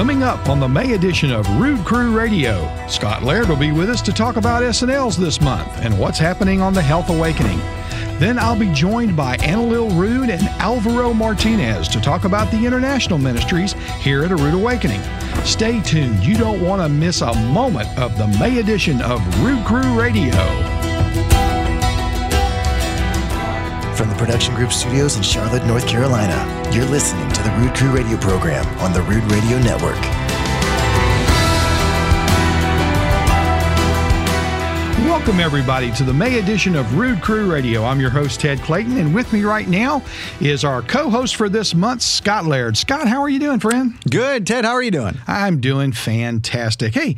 Coming up on the May edition of Rood Crew Radio, Scott Laird will be with us to talk about SNLs this month and what's happening on the Health Awakening. Then I'll be joined by Annalil Rood and Alvaro Martinez to talk about the international ministries here at A Rood Awakening. Stay tuned. You don't want to miss a moment of the May edition of Rood Crew Radio. Production Group studios in Charlotte, North Carolina, you're listening to the Rood Crew Radio program on the Rood Radio Network. Welcome, everybody, to the May edition of Rood Crew Radio. I'm your host, Ted Clayton, and with me right now is our co host for this month, Scott Laird. Scott, how are you doing, friend? Good. Ted, how are you doing? I'm doing fantastic. Hey,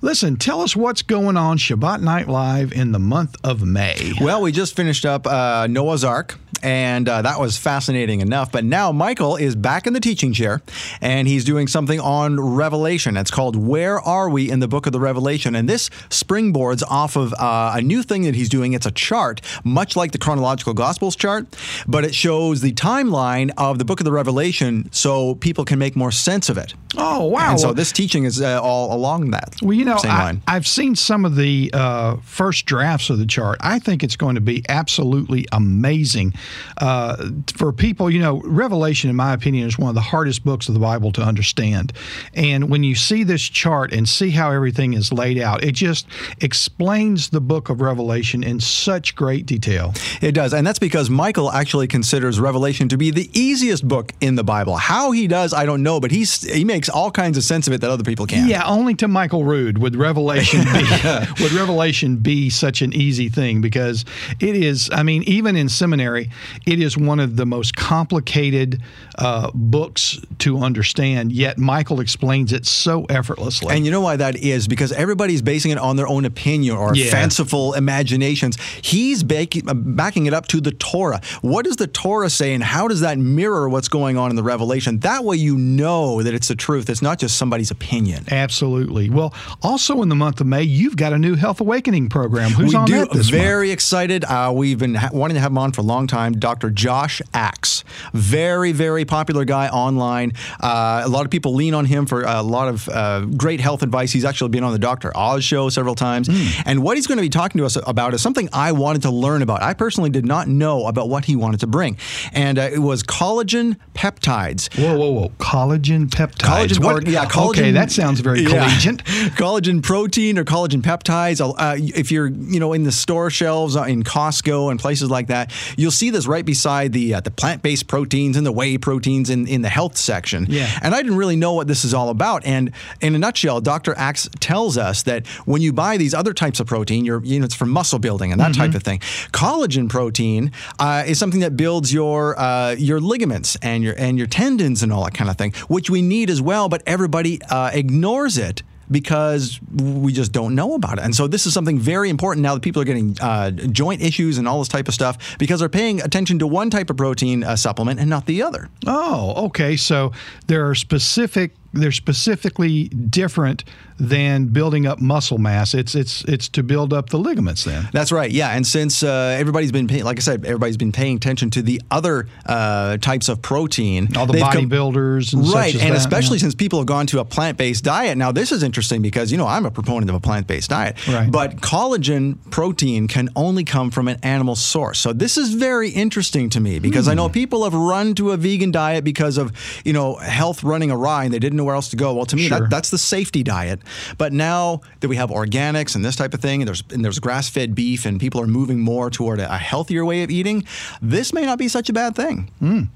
listen, tell us what's going on Shabbat Night Live in the month of May. Well, we just finished up uh, Noah's Ark and uh, that was fascinating enough. But now Michael is back in the teaching chair, and he's doing something on Revelation. It's called "Where Are We in the Book of the Revelation?" And this springboards off of uh, a new thing that he's doing. It's a chart, much like the chronological Gospels chart, but it shows the timeline of the Book of the Revelation, so people can make more sense of it. Oh wow! And so this teaching is uh, all along that. Well, you know, I, have seen some of the uh, first drafts of the chart. I think it's going to be absolutely amazing uh, for people, you know, Revelation, in my opinion, is one of the hardest books of the Bible to understand. And when you see this chart and see how everything is laid out, it just explains the book of Revelation in such great detail. It does. And that's because Michael actually considers Revelation to be the easiest book in the Bible. How he does, I don't know, but he's, he makes all kinds of sense of it that other people can't. Yeah, only to Michael Rood would Revelation be, would Revelation be such an easy thing because it is, I mean, even in seminary, it is one of the most complicated uh, books to understand, yet Michael explains it so effortlessly. And you know why that is? Because everybody's basing it on their own opinion or yeah. Fanciful imaginations. He's baking, uh, backing it up to the Torah. What does the Torah say, and how does that mirror what's going on in the Revelation? That way you know that it's the truth. It's not just somebody's opinion. Absolutely. Well, also in the month of May, you've got a new Health Awakening program. Who's we on do. that this Very month? excited. Uh, we've been ha- wanting to have him on for a long time. Dr. Josh Axe. Very, very popular guy online. Uh, a lot of people lean on him for a lot of uh, great health advice. He's actually been on the Dr. Oz show several times. Mm. And what he's going to be talking to us about is something I wanted to learn about. I personally did not know about what he wanted to bring. And uh, it was collagen peptides. Whoa, whoa, whoa. Collagen peptides. Collagen, what? Or, yeah, collagen. Okay, that sounds very collegiate. Yeah. collagen protein or collagen peptides. Uh, if you're, you know, in the store shelves uh, in Costco and places like that, you'll see this right beside the uh, the plant based proteins and the whey proteins in, in the health section. Yeah. And I didn't really know what this is all about. And in a nutshell, Dr. Axe tells us that when you buy these other types of protein, you're, you know, it's for muscle building and that mm-hmm. type of thing. Collagen protein uh, is something that builds your uh, your ligaments and your and your tendons and all that kind of thing, which we need as well. But everybody uh, ignores it because we just don't know about it. And so this is something very important now that people are getting uh, joint issues and all this type of stuff because they're paying attention to one type of protein uh, supplement and not the other. Oh, okay. So there are specific they're specifically different than building up muscle mass. It's it's it's to build up the ligaments. Then that's right. Yeah, and since uh, everybody's been pay- like I said, everybody's been paying attention to the other uh, types of protein, all the bodybuilders, com- right, and that, especially yeah. since people have gone to a plant based diet. Now this is interesting because you know I'm a proponent of a plant based diet, right. but collagen protein can only come from an animal source. So this is very interesting to me because hmm. I know people have run to a vegan diet because of you know health running awry and they didn't know where else to go. Well, to me, sure. that, that's the safety diet. But now that we have organics and this type of thing, and there's and there's grass fed beef, and people are moving more toward a, a, healthier way of eating, this may not be such a bad thing. Mm.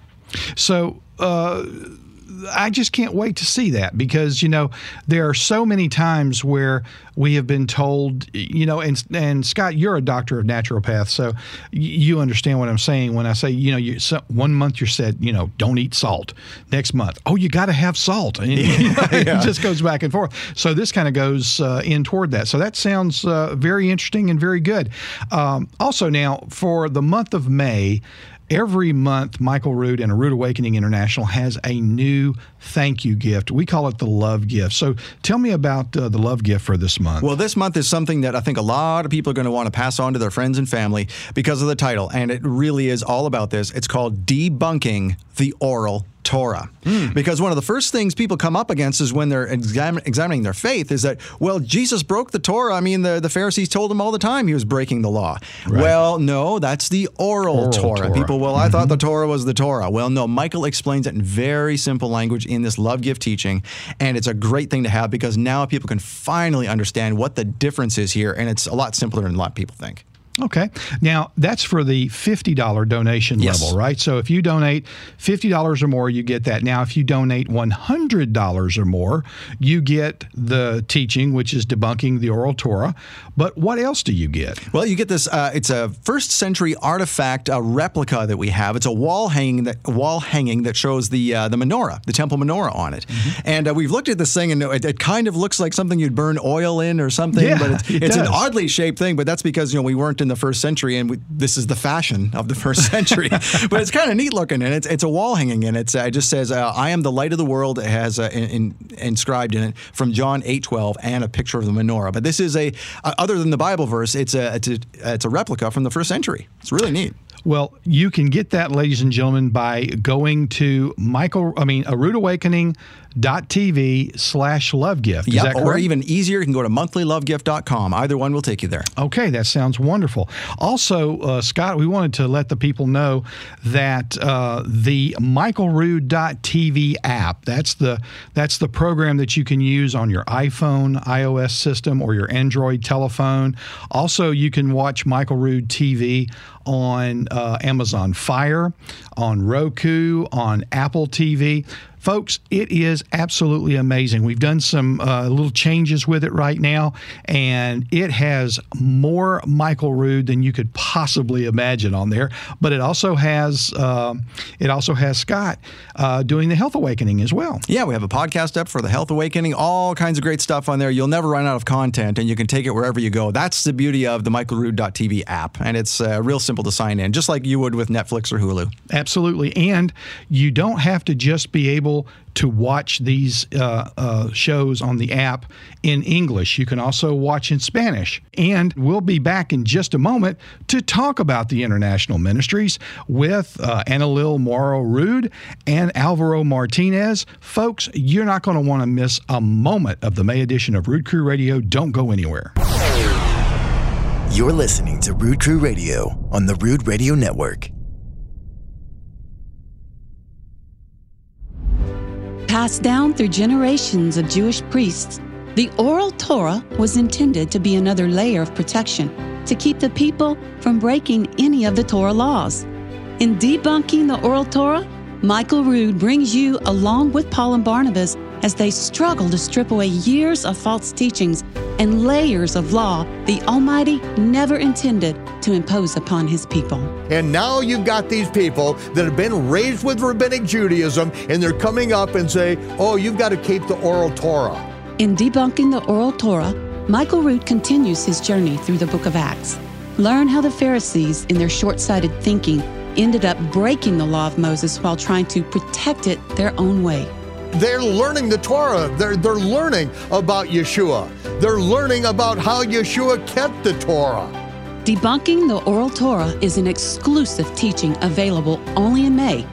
So. Uh, I just can't wait to see that because you know there are so many times where we have been told you know and and Scott you're a doctor of naturopath so you understand what I'm saying when I say you know you so one month you're said you know don't eat salt. Next month oh you got to have salt. And you know, yeah. it just goes back and forth. So this kind of goes uh, in toward that. So that sounds uh, very interesting and very good. Um, also now for the month of May Every month, Michael Rood and A Rood Awakening International has a new thank you gift. We call it the love gift. So tell me about uh, the love gift for this month. Well, this month is something that I think a lot of people are going to want to pass on to their friends and family because of the title. And it really is all about this. It's called Debunking the Oral Torah. Hmm. Because one of the first things people come up against is when they're exam- examining their faith is that, well, Jesus broke the Torah. I mean, the, the Pharisees told him all the time he was breaking the law. Well, no, that's the oral, Oral Torah. Torah. Mm-hmm. People, well, I thought the Torah was the Torah. Well, no, Michael explains it in very simple language in this love gift teaching. And it's a great thing to have because now people can finally understand what the difference is here. And it's a lot simpler than a lot of people think. Okay. Now, that's for the $50 donation Yes. level, right? So if you donate $50 or more, you get that. Now, if you donate $100 or more, you get the teaching, which is debunking the oral Torah. But what else do you get? Well, you get this. Uh, it's a first century artifact, a replica that we have. It's a wall hanging that wall hanging that shows the uh, the menorah, the temple menorah on it. Mm-hmm. And uh, we've looked at this thing, and it, it kind of looks like something you'd burn oil in or something. Yeah, but it's, it it's an oddly shaped thing. But that's because you know we weren't in the first century, and we, this is the fashion of the first century. but it's kind of neat looking, and it's it's a wall hanging, and it's uh, it just says, uh, "I am the light of the world." It has uh, in, in, inscribed in it from John eight twelve, and a picture of the menorah. But this is a uh, other than the Bible verse, it's a it's a it's a replica from the first century. It's really neat. Well, you can get that, ladies and gentlemen, by going to Michael, I mean, aroodawakening.tv slash love gift. Is Yep, or even easier, you can go to monthlylovegift.com. Either one will take you there. Okay, that sounds wonderful. Also, uh, Scott, we wanted to let the people know that uh, the MichaelRood.tv app, that's the that's the program that you can use on your iPhone, iOS system, or your Android telephone. Also, you can watch Michael Rood TV on uh, Amazon Fire, on Roku, on Apple TV. Folks, it is absolutely amazing. We've done some uh, little changes with it right now, and it has more Michael Rood than you could possibly imagine on there. But it also has uh, it also has Scott uh, doing the Health Awakening as well. Yeah, we have a podcast up for the Health Awakening, all kinds of great stuff on there. You'll never run out of content, and you can take it wherever you go. That's the beauty of the MichaelRood.tv app, and it's uh, real simple to sign in, just like you would with Netflix or Hulu. Absolutely. And you don't have to just be able to watch these uh, uh, shows on the app in English. You can also watch in Spanish. And we'll be back in just a moment to talk about the international ministries with uh, Annalil Morrow Rood and Alvaro Martinez. Folks, you're not going to want to miss a moment of the May edition of Rood Crew Radio. Don't go anywhere. You're listening to Rood Crew Radio on the Rood Radio Network. Passed down through generations of Jewish priests, the oral Torah was intended to be another layer of protection to keep the people from breaking any of the Torah laws. In debunking the oral Torah, Michael Rood brings you along with Paul and Barnabas as they struggle to strip away years of false teachings and layers of law the Almighty never intended to impose upon his people. And now you've got these people that have been raised with rabbinic Judaism, and they're coming up and say, oh, you've got to keep the oral Torah. In debunking the oral Torah, Michael Rood continues his journey through the book of Acts. Learn how the Pharisees, in their short sighted thinking, ended up breaking the law of Moses while trying to protect it their own way. They're learning the Torah. They're, they're learning about Yeshua. They're learning about how Yeshua kept the Torah. Debunking the Oral Torah is an exclusive teaching available only in May.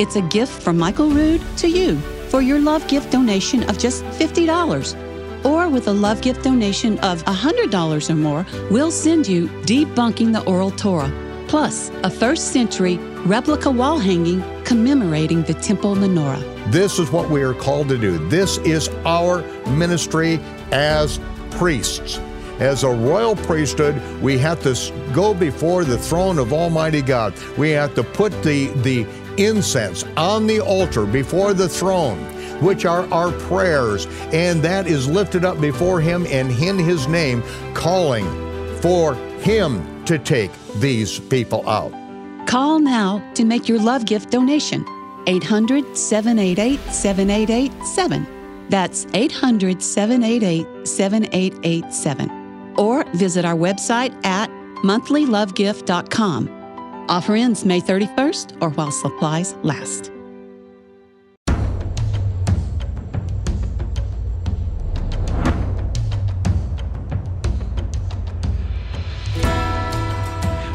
It's a gift from Michael Rood to you for your love gift donation of just $50. Or with a love gift donation of $100 or more, we'll send you Debunking the Oral Torah, plus a first century replica wall hanging commemorating the temple menorah. This is what we are called to do. This is our ministry as priests. As a royal priesthood, we have to go before the throne of Almighty God. We have to put the, the incense on the altar before the throne, which are our prayers, and that is lifted up before Him and in His name, calling for Him to take these people out. Call now to make your love gift donation. 800 788 7887. That's 800 788 7887. Or visit our website at monthlylovegift.com. Offer ends May 31st or while supplies last.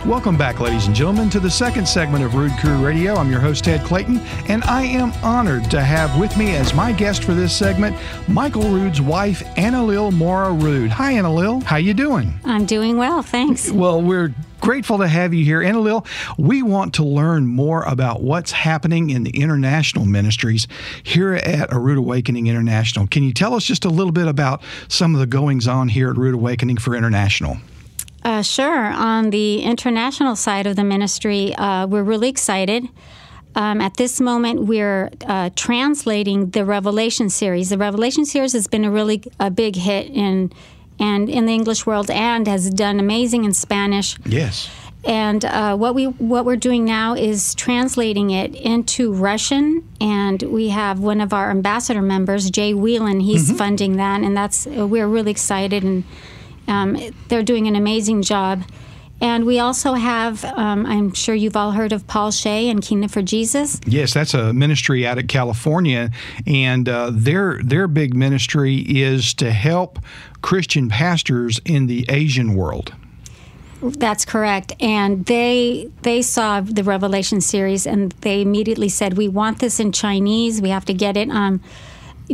Welcome back, ladies and gentlemen, to the second segment of Rood Crew Radio. I'm your host, Ted Clayton, and I am honored to have with me as my guest for this segment, Michael Rood's wife, Anna Lil Mora Rood. Hi, Anna Lil. How you doing? I'm doing well, thanks. Well, we're grateful to have you here. Anna Lil, we want to learn more about what's happening in the international ministries here at A Rood Awakening International. Can you tell us just a little bit about some of the goings on here at Rood Awakening for International? Uh, sure. On the international side of the ministry, uh, we're really excited. Um, at this moment, we're uh, translating the Revelation series. The Revelation series has been a really a big hit in and in the English world, and has done amazing in Spanish. Yes. And uh, what we what we're doing now is translating it into Russian, and we have one of our ambassador members, Jay Whelan. He's mm-hmm. funding that, and that's we're really excited and um, they're doing an amazing job. And we also have, um, I'm sure you've all heard of Paul Shea and Kingdom for Jesus. Yes, that's a ministry out of California, and uh, their their big ministry is to help Christian pastors in the Asian world. That's correct, and they they saw the Revelation series, and they immediately said, "We want this in Chinese. We have to get it um,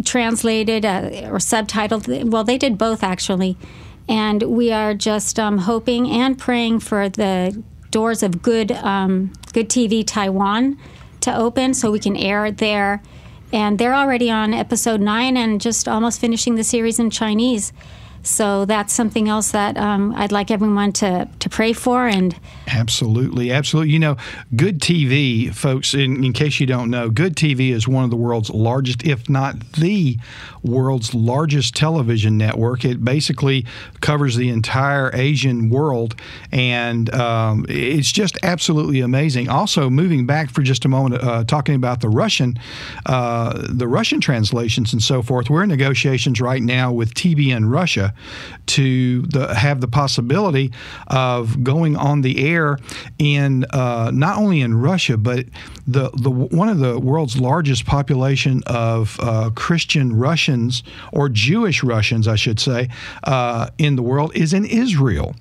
translated uh, or subtitled." Well, they did both actually and we are just um, hoping and praying for the doors of good um, good TV Taiwan to open so we can air there. And they're already on episode nine and just almost finishing the series in Chinese. So that's something else that um, I'd like everyone to, to pray for. And absolutely, absolutely. You know, Good TV, folks. In, in case you don't know, Good TV is one of the world's largest, if not the world's largest television network. It basically covers the entire Asian world, and um, it's just absolutely amazing. Also, moving back for just a moment, uh, talking about the Russian, uh, the Russian translations and so forth. We're in negotiations right now with TBN Russia to the, have the possibility of going on the air in uh, not only in Russia, but the, the one of the world's largest population of uh, Christian Russians or Jewish Russians, I should say, uh, in the world is in Israel,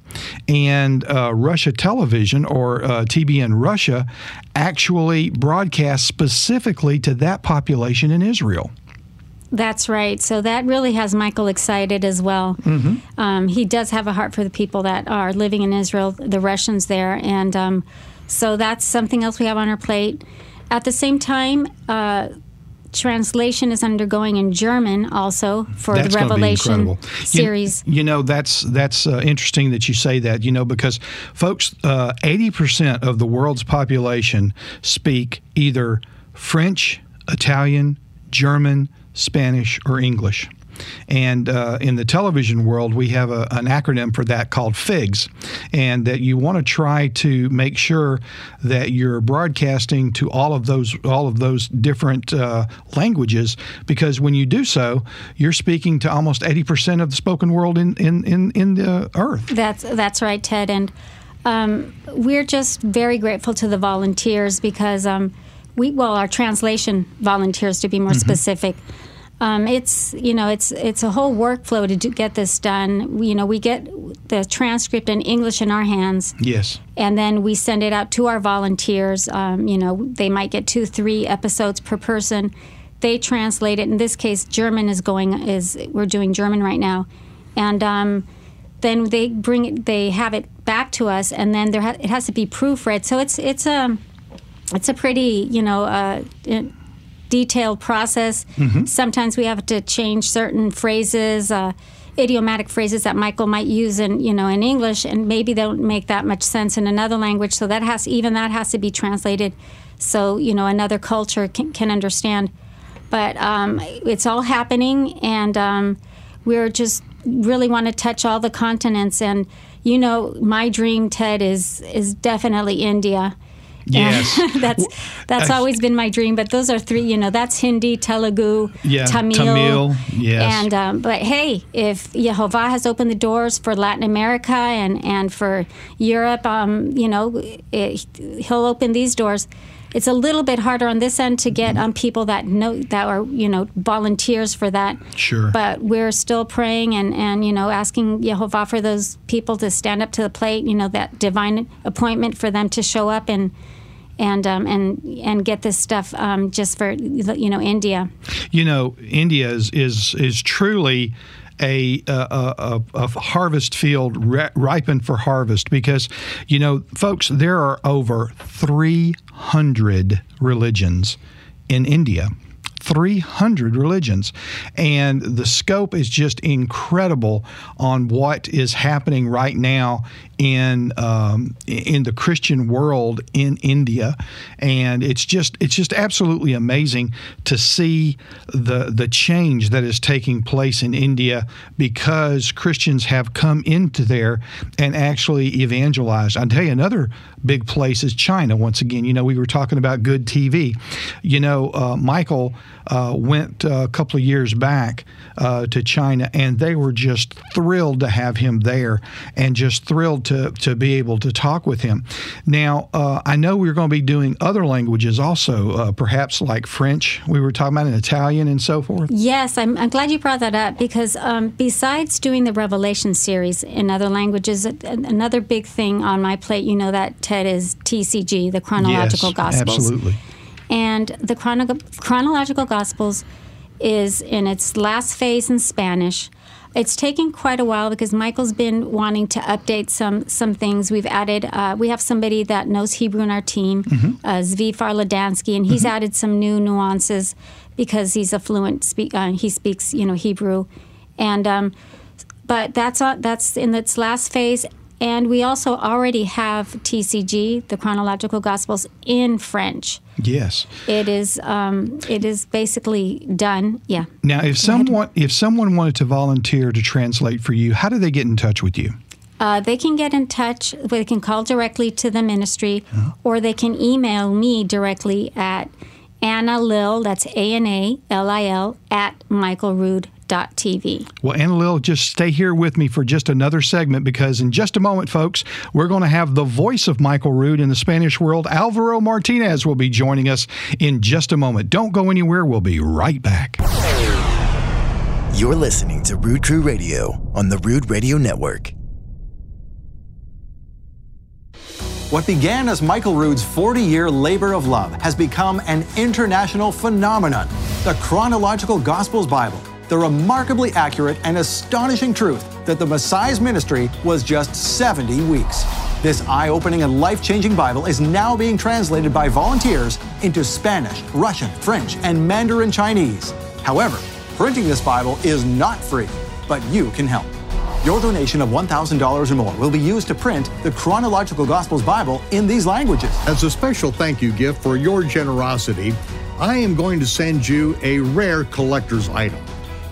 and uh, Russia Television or uh, TBN Russia actually broadcasts specifically to that population in Israel. That's right. So that really has Michael excited as well. Mm-hmm. Um, he does have a heart for the people that are living in Israel, the Russians there, and um, so that's something else we have on our plate. At the same time, uh, translation is undergoing in German also for that's the Revelation series. You, you, know, that's that's uh, interesting that you say that. You know, because folks, uh, eighty uh, percent of the world's population speak either French, Italian, German, Spanish, or English. And uh, in the television world, we have a, an acronym for that called FIGS, and that you want to try to make sure that you're broadcasting to all of those all of those different uh, languages, because when you do so, you're speaking to almost 80% of the spoken world in in in, in the earth. That's that's right, Ted, and um, we're just very grateful to the volunteers because. Um, we well our translation volunteers to be more mm-hmm. specific. Um, it's you know it's it's a whole workflow to do, get this done. You know we get the transcript in english in our hands. Yes. And then we send it out to our volunteers. Um, you know they might get two three episodes per person. They translate it. In this case german is going is we're doing german right now. And um, then they bring it they have it back to us and then there ha- it has to be proofread. So it's it's a um, it's a pretty, you know, uh, detailed process. Mm-hmm. Sometimes we have to change certain phrases, uh, idiomatic phrases that Michael might use in, you know, in English, and maybe they don't make that much sense in another language. So that has even that has to be translated, so you know another culture can, can understand. But um, it's all happening, and um, we're just really want to touch all the continents. And you know, my dream, Ted, is is definitely India. Yes, that's that's uh, always been my dream. But those are three. You know, that's Hindi, Telugu, yeah, Tamil, Tamil yes. And um, but hey, if Jehovah has opened the doors for Latin America and and for Europe, um, you know, it, he'll open these doors. It's a little bit harder on this end to get um, people that know that are you know volunteers for that. Sure. But we're still praying and and you know asking Jehovah for those people to stand up to the plate. You know that divine appointment for them to show up and and um, and and get this stuff um, just for you know India. You know, India is is is truly a, a, a, a harvest field ripened for harvest because, you know, folks, there are over 300 religions in India. 300 religions. And the scope is just incredible on what is happening right now in um, in the Christian world in India, and it's just it's just absolutely amazing to see the the change that is taking place in India because Christians have come into there and actually evangelized. I'll tell you another big place is China. Once again, you know we were talking about good TV. You know, uh, Michael uh, went uh, a couple of years back uh, to China, and they were just thrilled to have him there, and just thrilled to, to be able to talk with him. Now, uh, I know we're going to be doing other languages also, uh, perhaps like French. We were talking about in Italian and so forth. Yes, I'm, I'm glad you brought that up because um, besides doing the Revelation series in other languages, another big thing on my plate, you know, that Ted is TCG, the Chronological yes, Gospels. Absolutely. And the chrono- Chronological Gospels is in its last phase in Spanish. It's taken quite a while because Michael's been wanting to update some some things. We've added. Uh, we have somebody that knows Hebrew in our team, mm-hmm. uh, Zvi Farladansky, and he's mm-hmm. added some new nuances because he's a fluent speak. Uh, he speaks, you know, Hebrew, and um, but that's uh, that's in its last phase. And we also already have TCG, the Chronological Gospels, in French. Yes, it is. Um, it is basically done. Yeah. Now, if someone if someone wanted to volunteer to translate for you, how do they get in touch with you? Uh, they can get in touch. They can call directly to the ministry, uh-huh. or they can email me directly at Anna Lil. That's A N A L I L at michaelrood TV. Well, Anna Lil, just stay here with me for just another segment because in just a moment, folks, we're going to have the voice of Michael Rood in the Spanish world. Alvaro Martinez will be joining us in just a moment. Don't go anywhere. We'll be right back. You're listening to Rood Crew Radio on the Rood Radio Network. What began as Michael Rood's 40 year labor of love has become an international phenomenon the Chronological Gospels Bible the remarkably accurate and astonishing truth that the Messiah's ministry was just 70 weeks. This eye opening and life changing Bible is now being translated by volunteers into Spanish, Russian, French, and Mandarin Chinese. However, printing this Bible is not free, but you can help. Your donation of $1,000 or more will be used to print the Chronological Gospels Bible in these languages. As a special thank you gift for your generosity, I am going to send you a rare collector's item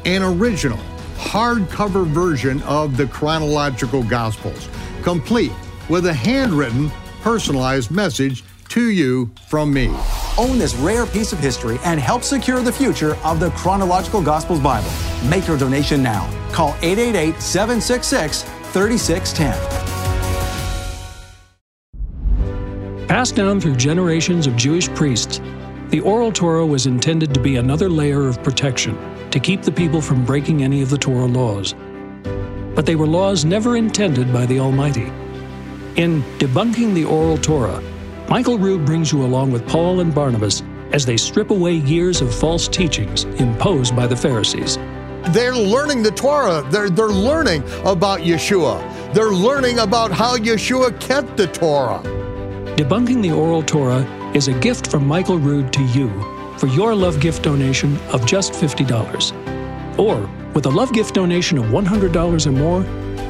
an original hardcover version of the chronological Gospels, complete with a handwritten, personalized message to you from me. Own this rare piece of history and help secure the future of the Chronological Gospels Bible. Make your donation now. Call 888 766 3610. Passed down through generations of Jewish priests, the Oral Torah was intended to be another layer of protection to keep the people from breaking any of the Torah laws. But they were laws never intended by the Almighty. In Debunking the Oral Torah, Michael Rood brings you along with Paul and Barnabas as they strip away years of false teachings imposed by the Pharisees. They're learning the Torah. They're, they're learning about Yeshua. They're learning about how Yeshua kept the Torah. Debunking the Oral Torah is a gift from Michael Rood to you for your love gift donation of just $50. Or, with a love gift donation of $100 or more,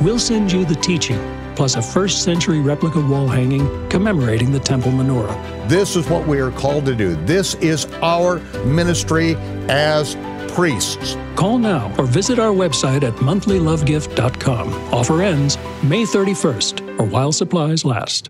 we'll send you the teaching, plus a first century replica wall hanging commemorating the temple menorah. This is what we are called to do. This is our ministry as priests. Call now or visit our website at monthlylovegift.com. Offer ends May 31st or while supplies last.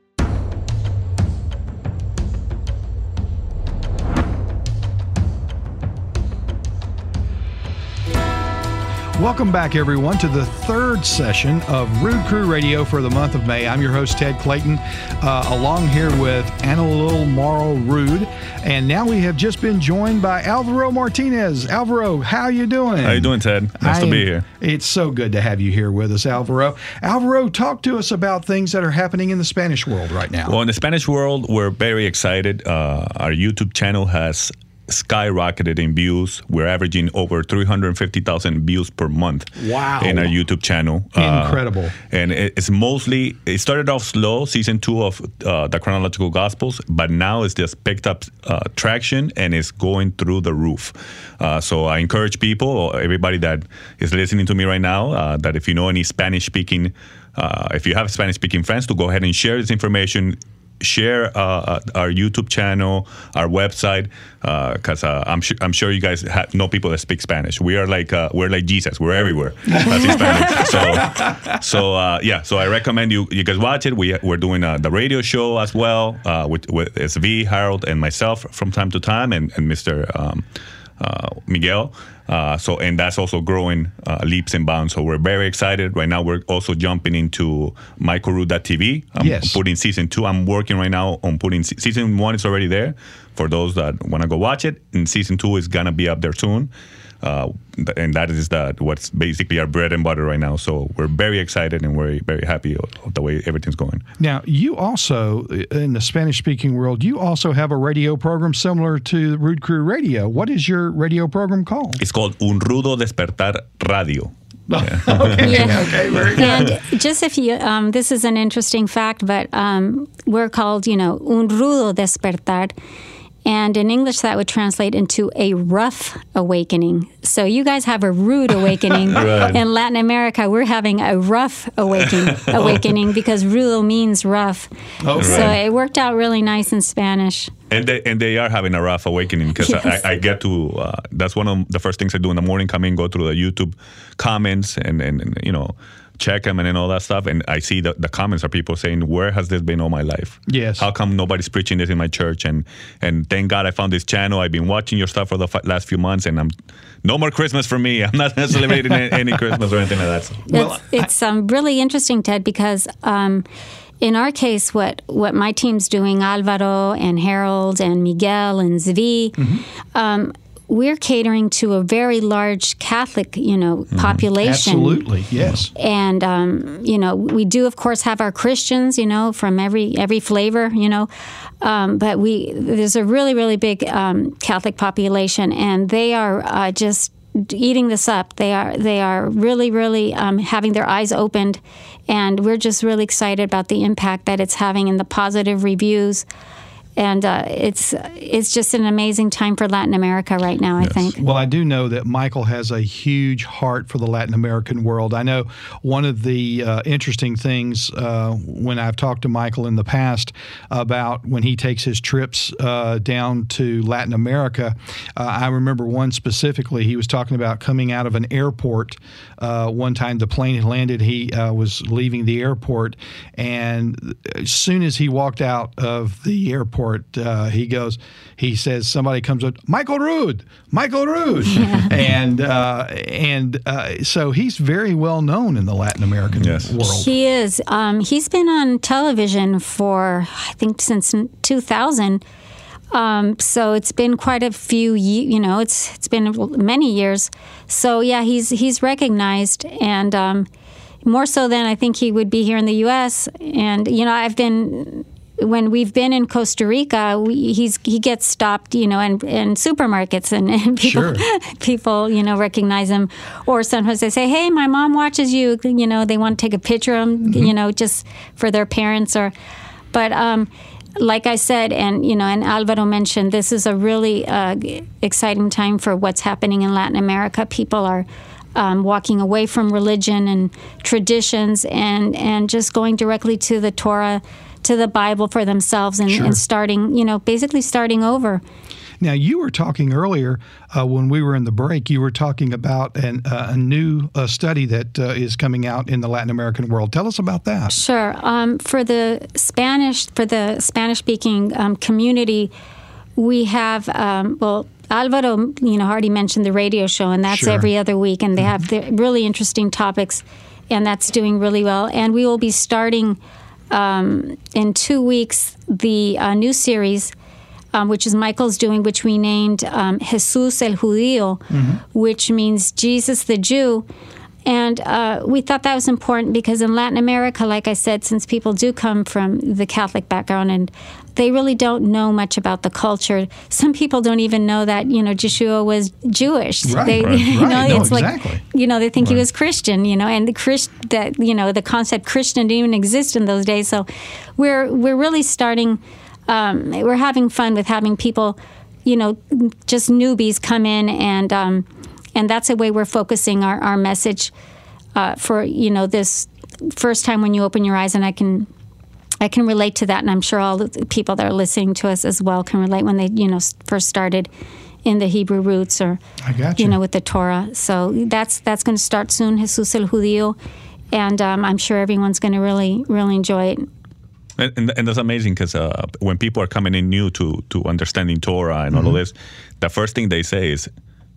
Welcome back, everyone, to the third session of Rood Crew Radio for the month of May. I'm your host, Ted Clayton, uh, along here with Anna Lil Morrow Rood. And now we have just been joined by Alvaro Martinez. Alvaro, how you doing? How you doing, Ted? Nice I to be am- here. It's so good to have you here with us, Alvaro. Alvaro, talk to us about things that are happening in the Spanish world right now. Well, in the Spanish world, we're very excited. Uh, our YouTube channel has skyrocketed in views. We're averaging over 350,000 views per month. Wow. In our YouTube channel. Uh, Incredible. and it's mostly, it started off slow, season two of uh, the Chronological Gospels, but now it's just picked up uh, traction and it's going through the roof. Uh, so I encourage people, everybody that is listening to me right now, uh, that if you know any Spanish speaking, uh, if you have Spanish speaking friends, to go ahead and share this information share uh, our YouTube channel, our website, because uh, I'm sure I'm sure you guys ha- know people that speak Spanish. We are like uh, we're like Jesus. We're everywhere. So so uh, yeah. So I recommend you you guys watch it. We we're doing uh, the radio show as well uh, with with SV Harold and myself from time to time, and and Mr. Um, uh, Miguel. Uh, so and that's also growing uh, leaps and bounds. So we're very excited. Right now, we're also jumping into MichaelRood.tv. I'm Yes. putting season two. I'm working right now on putting se- season one is already there for those that want to go watch it, and season two is gonna be up there soon. Uh, and that is the what's basically our bread and butter right now. So we're very excited and we're very happy of, of the way everything's going. Now, you also, in the Spanish speaking world, you also have a radio program similar to Rood Crew Radio. What is your radio program called? It's called Un Rudo Despertar Radio. Yeah. And just if you, um, this is an interesting fact, but um, we're called, you know, un rudo despertar. And in English, that would translate into a rough awakening. So you guys have a rude awakening. Right. In Latin America, we're having a rough awakening, awakening because rudo means rough. Okay. So it worked out really nice in Spanish. And they, and they are having a rough awakening because Yes. I, I get to uh, that's one of the first things I do in the morning come in go through the YouTube comments and, and, and you know check them and then all that stuff. And I see the, the comments are people saying where has this been all my life? Yes. how come nobody's preaching this in my church? And and thank God I found this channel. I've been watching your stuff for the f- last few months and I'm no more Christmas for me. I'm not celebrating any, any Christmas or anything like that so. Well, it's it's um, really interesting, Ted, because um, in our case, what what my team's doing, Alvaro and Harold and Miguel and Zvi, um, we're catering to a very large Catholic, you know, population. Absolutely, yes. And um, you know, we do of course have our Christians, you know, from every every flavor, you know, um, but we there's a really really big um, Catholic population, and they are uh, just eating this up. They are they are really really um, having their eyes opened, and we're just really excited about the impact that it's having in the positive reviews. And uh, it's it's just an amazing time for Latin America right now. I think. Well, I do know that Michael has a huge heart for the Latin American world. I know one of the uh, interesting things uh, when I've talked to Michael in the past about when he takes his trips uh, down to Latin America. Uh, I remember one specifically. He was talking about coming out of an airport. Uh, one time the plane had landed. He uh, was leaving the airport, and as soon as he walked out of the airport, uh, he goes, he says, somebody comes up, Michael Rood, Michael Rude, and uh, and uh, so he's very well known in the Latin American Yes. world. He is. Um, he's been on television for I think since 2000. Um, so it's been quite a few. ye- You know, it's it's been many years. So yeah, he's he's recognized and. Um, more so than I think he would be here in the U.S. And you know, I've been when we've been in Costa Rica, we, he's he gets stopped, you know, in, in supermarkets, and, and people Sure. people you know recognize him, or sometimes they say, "Hey, my mom watches you." You know, they want to take a picture of him, you know, just for their parents or, but um. Like I said, and you know, and Alvaro mentioned, this is a really uh, exciting time for what's happening in Latin America. People are um, walking away from religion and traditions and and just going directly to the Torah, to the Bible for themselves and, Sure. and starting, you know, basically starting over. Now, you were talking earlier uh, when we were in the break. You were talking about an, uh, a new uh, study that uh, is coming out in the Latin American world. Tell us about that. Sure. Um, for the Spanish, for the Spanish-speaking um, community, we have um, well. Alvaro, you know, already mentioned the radio show, and that's Sure. every other week, and they have the really interesting topics, and that's doing really well. And we will be starting um, in two weeks the uh, new series, um, which is Michael's doing, which we named um, Jesus el Judío, which means Jesus the Jew. And uh, we thought that was important because in Latin America, like I said, since people do come from the Catholic background and they really don't know much about the culture. Some people don't even know that you know Yeshua was Jewish. Right, they, right, you right. know, No, it's like exactly. you know they think he was Christian. You know, and the Christ that you know the concept Christian didn't even exist in those days. So we're we're really starting. Um, we're having fun with having people, you know, just newbies come in and um, and that's the way we're focusing our our message uh, for you know this first time when you open your eyes and I can I can relate to that, and I'm sure all the people that are listening to us as well can relate when they, you know, first started in the Hebrew roots or, I got you you. know, with the Torah. So that's that's going to start soon, Jesus el Judío, and um, I'm sure everyone's going to really, really enjoy it. And, and, and that's amazing because uh, when people are coming in new to, to understanding Torah and all Mm-hmm. of this, the first thing they say is,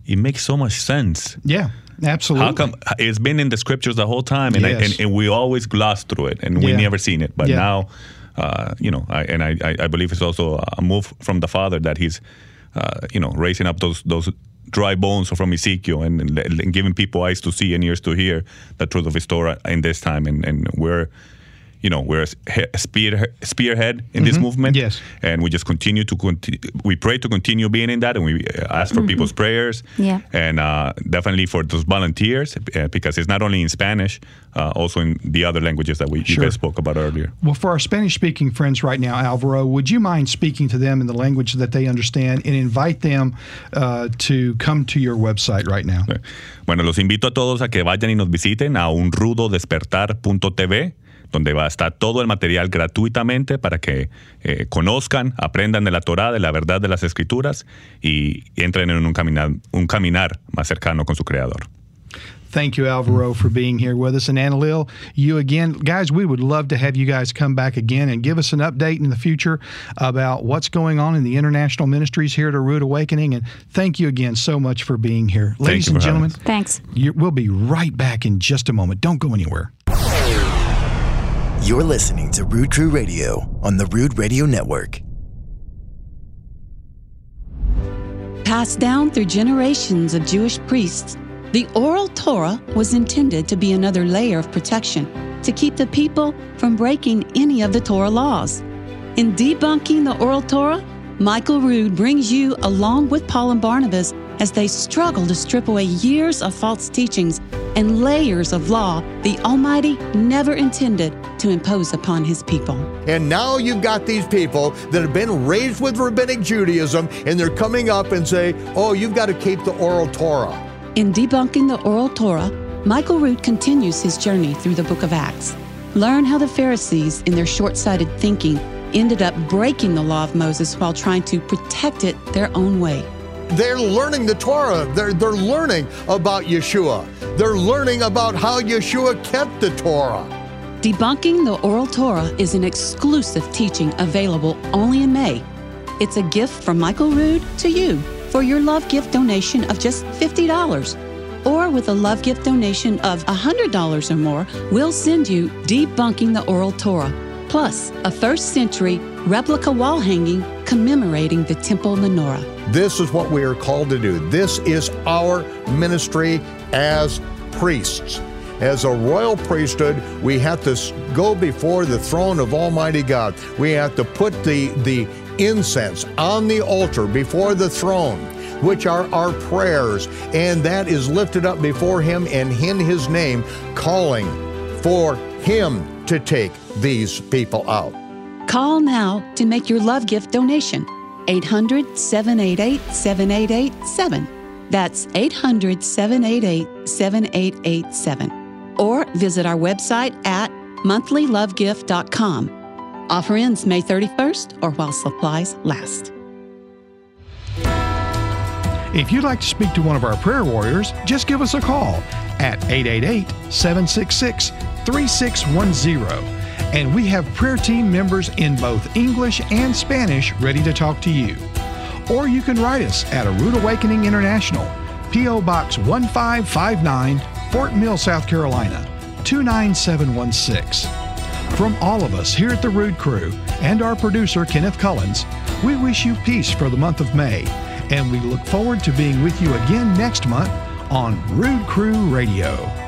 it makes so much sense. Yeah, absolutely. How come it's been in the scriptures the whole time, and, I, and, and we always gloss through it, and we Yeah. never seen it. But Yeah. now, uh, you know, I, and I, I- I believe it's also a move from the Father that He's, uh, you know, raising up those those dry bones from Ezekiel and, and, and giving people eyes to see and ears to hear the truth of His Torah in this time, and, and we're. You know, we're a spear, spearhead in this movement. Mm-hmm. Yes. And we just continue to continue. We pray to continue being in that, and we uh, ask for people's prayers. Yeah. And uh, definitely for those volunteers, uh, because it's not only in Spanish, uh, also in the other languages that we you guys spoke about earlier. Well, for our Spanish speaking friends right now, Alvaro, would you mind speaking to them in the language that they understand and invite them uh, to come to your website right now? Bueno, los invito a todos a que vayan y nos visiten a unrudodespertar.tv, donde va a estar todo el material gratuitamente para que eh, conozcan, aprendan de la Torah, de la verdad de las Escrituras y entren en un caminar, un caminar más cercano con su Creador. Thank you, Alvaro, for being here with us. And Annalil, you again. Guys, we would love to have you guys come back again and give us an update in the future about what's going on in the international ministries here at A Rood Awakening. And thank you again so much for being here. Ladies you and gentlemen. Thanks. you, we'll be right back in just a moment. Don't go anywhere. You're listening to Rood Crew Radio on the Rood Radio Network. Passed down through generations of Jewish priests, the oral Torah was intended to be another layer of protection to keep the people from breaking any of the Torah laws. In debunking the oral Torah, Michael Rood brings you along with Paul and Barnabas as they struggle to strip away years of false teachings and layers of law the Almighty never intended to impose upon his people. And now you've got these people that have been raised with rabbinic Judaism and they're coming up and say, oh, you've got to keep the oral Torah. In debunking the oral Torah, Michael Rood continues his journey through the book of Acts. Learn how the Pharisees, in their short sighted thinking, ended up breaking the law of Moses while trying to protect it their own way. They're learning the Torah. They're, they're learning about Yeshua. They're learning about how Yeshua kept the Torah. Debunking the Oral Torah is an exclusive teaching available only in May. It's a gift from Michael Rood to you for your love gift donation of just $50. Or with a love gift donation of $100 or more, we'll send you Debunking the Oral Torah, plus a first century replica wall hanging commemorating the temple menorah. This is what we are called to do. This is our ministry as priests. As a royal priesthood, we have to go before the throne of Almighty God. We have to put the, the incense on the altar before the throne, which are our prayers, and that is lifted up before Him and in His name, calling for Him to take these people out. Call now to make your love gift donation. 800 788 7887. That's 800 788 7887. Or visit our website at monthlylovegift.com. Offer ends May 31st or while supplies last. If you'd like to speak to one of our prayer warriors, just give us a call at 888 766 3610. And we have prayer team members in both English and Spanish ready to talk to you. or you can write us at A Rood Awakening International, P.O. Box 1559, Fort Mill, South Carolina, 29716. From all of us here at the Rood Crew and our producer, Kenneth Cullins, we wish you peace for the month of May, and we look forward to being with you again next month on Rood Crew Radio.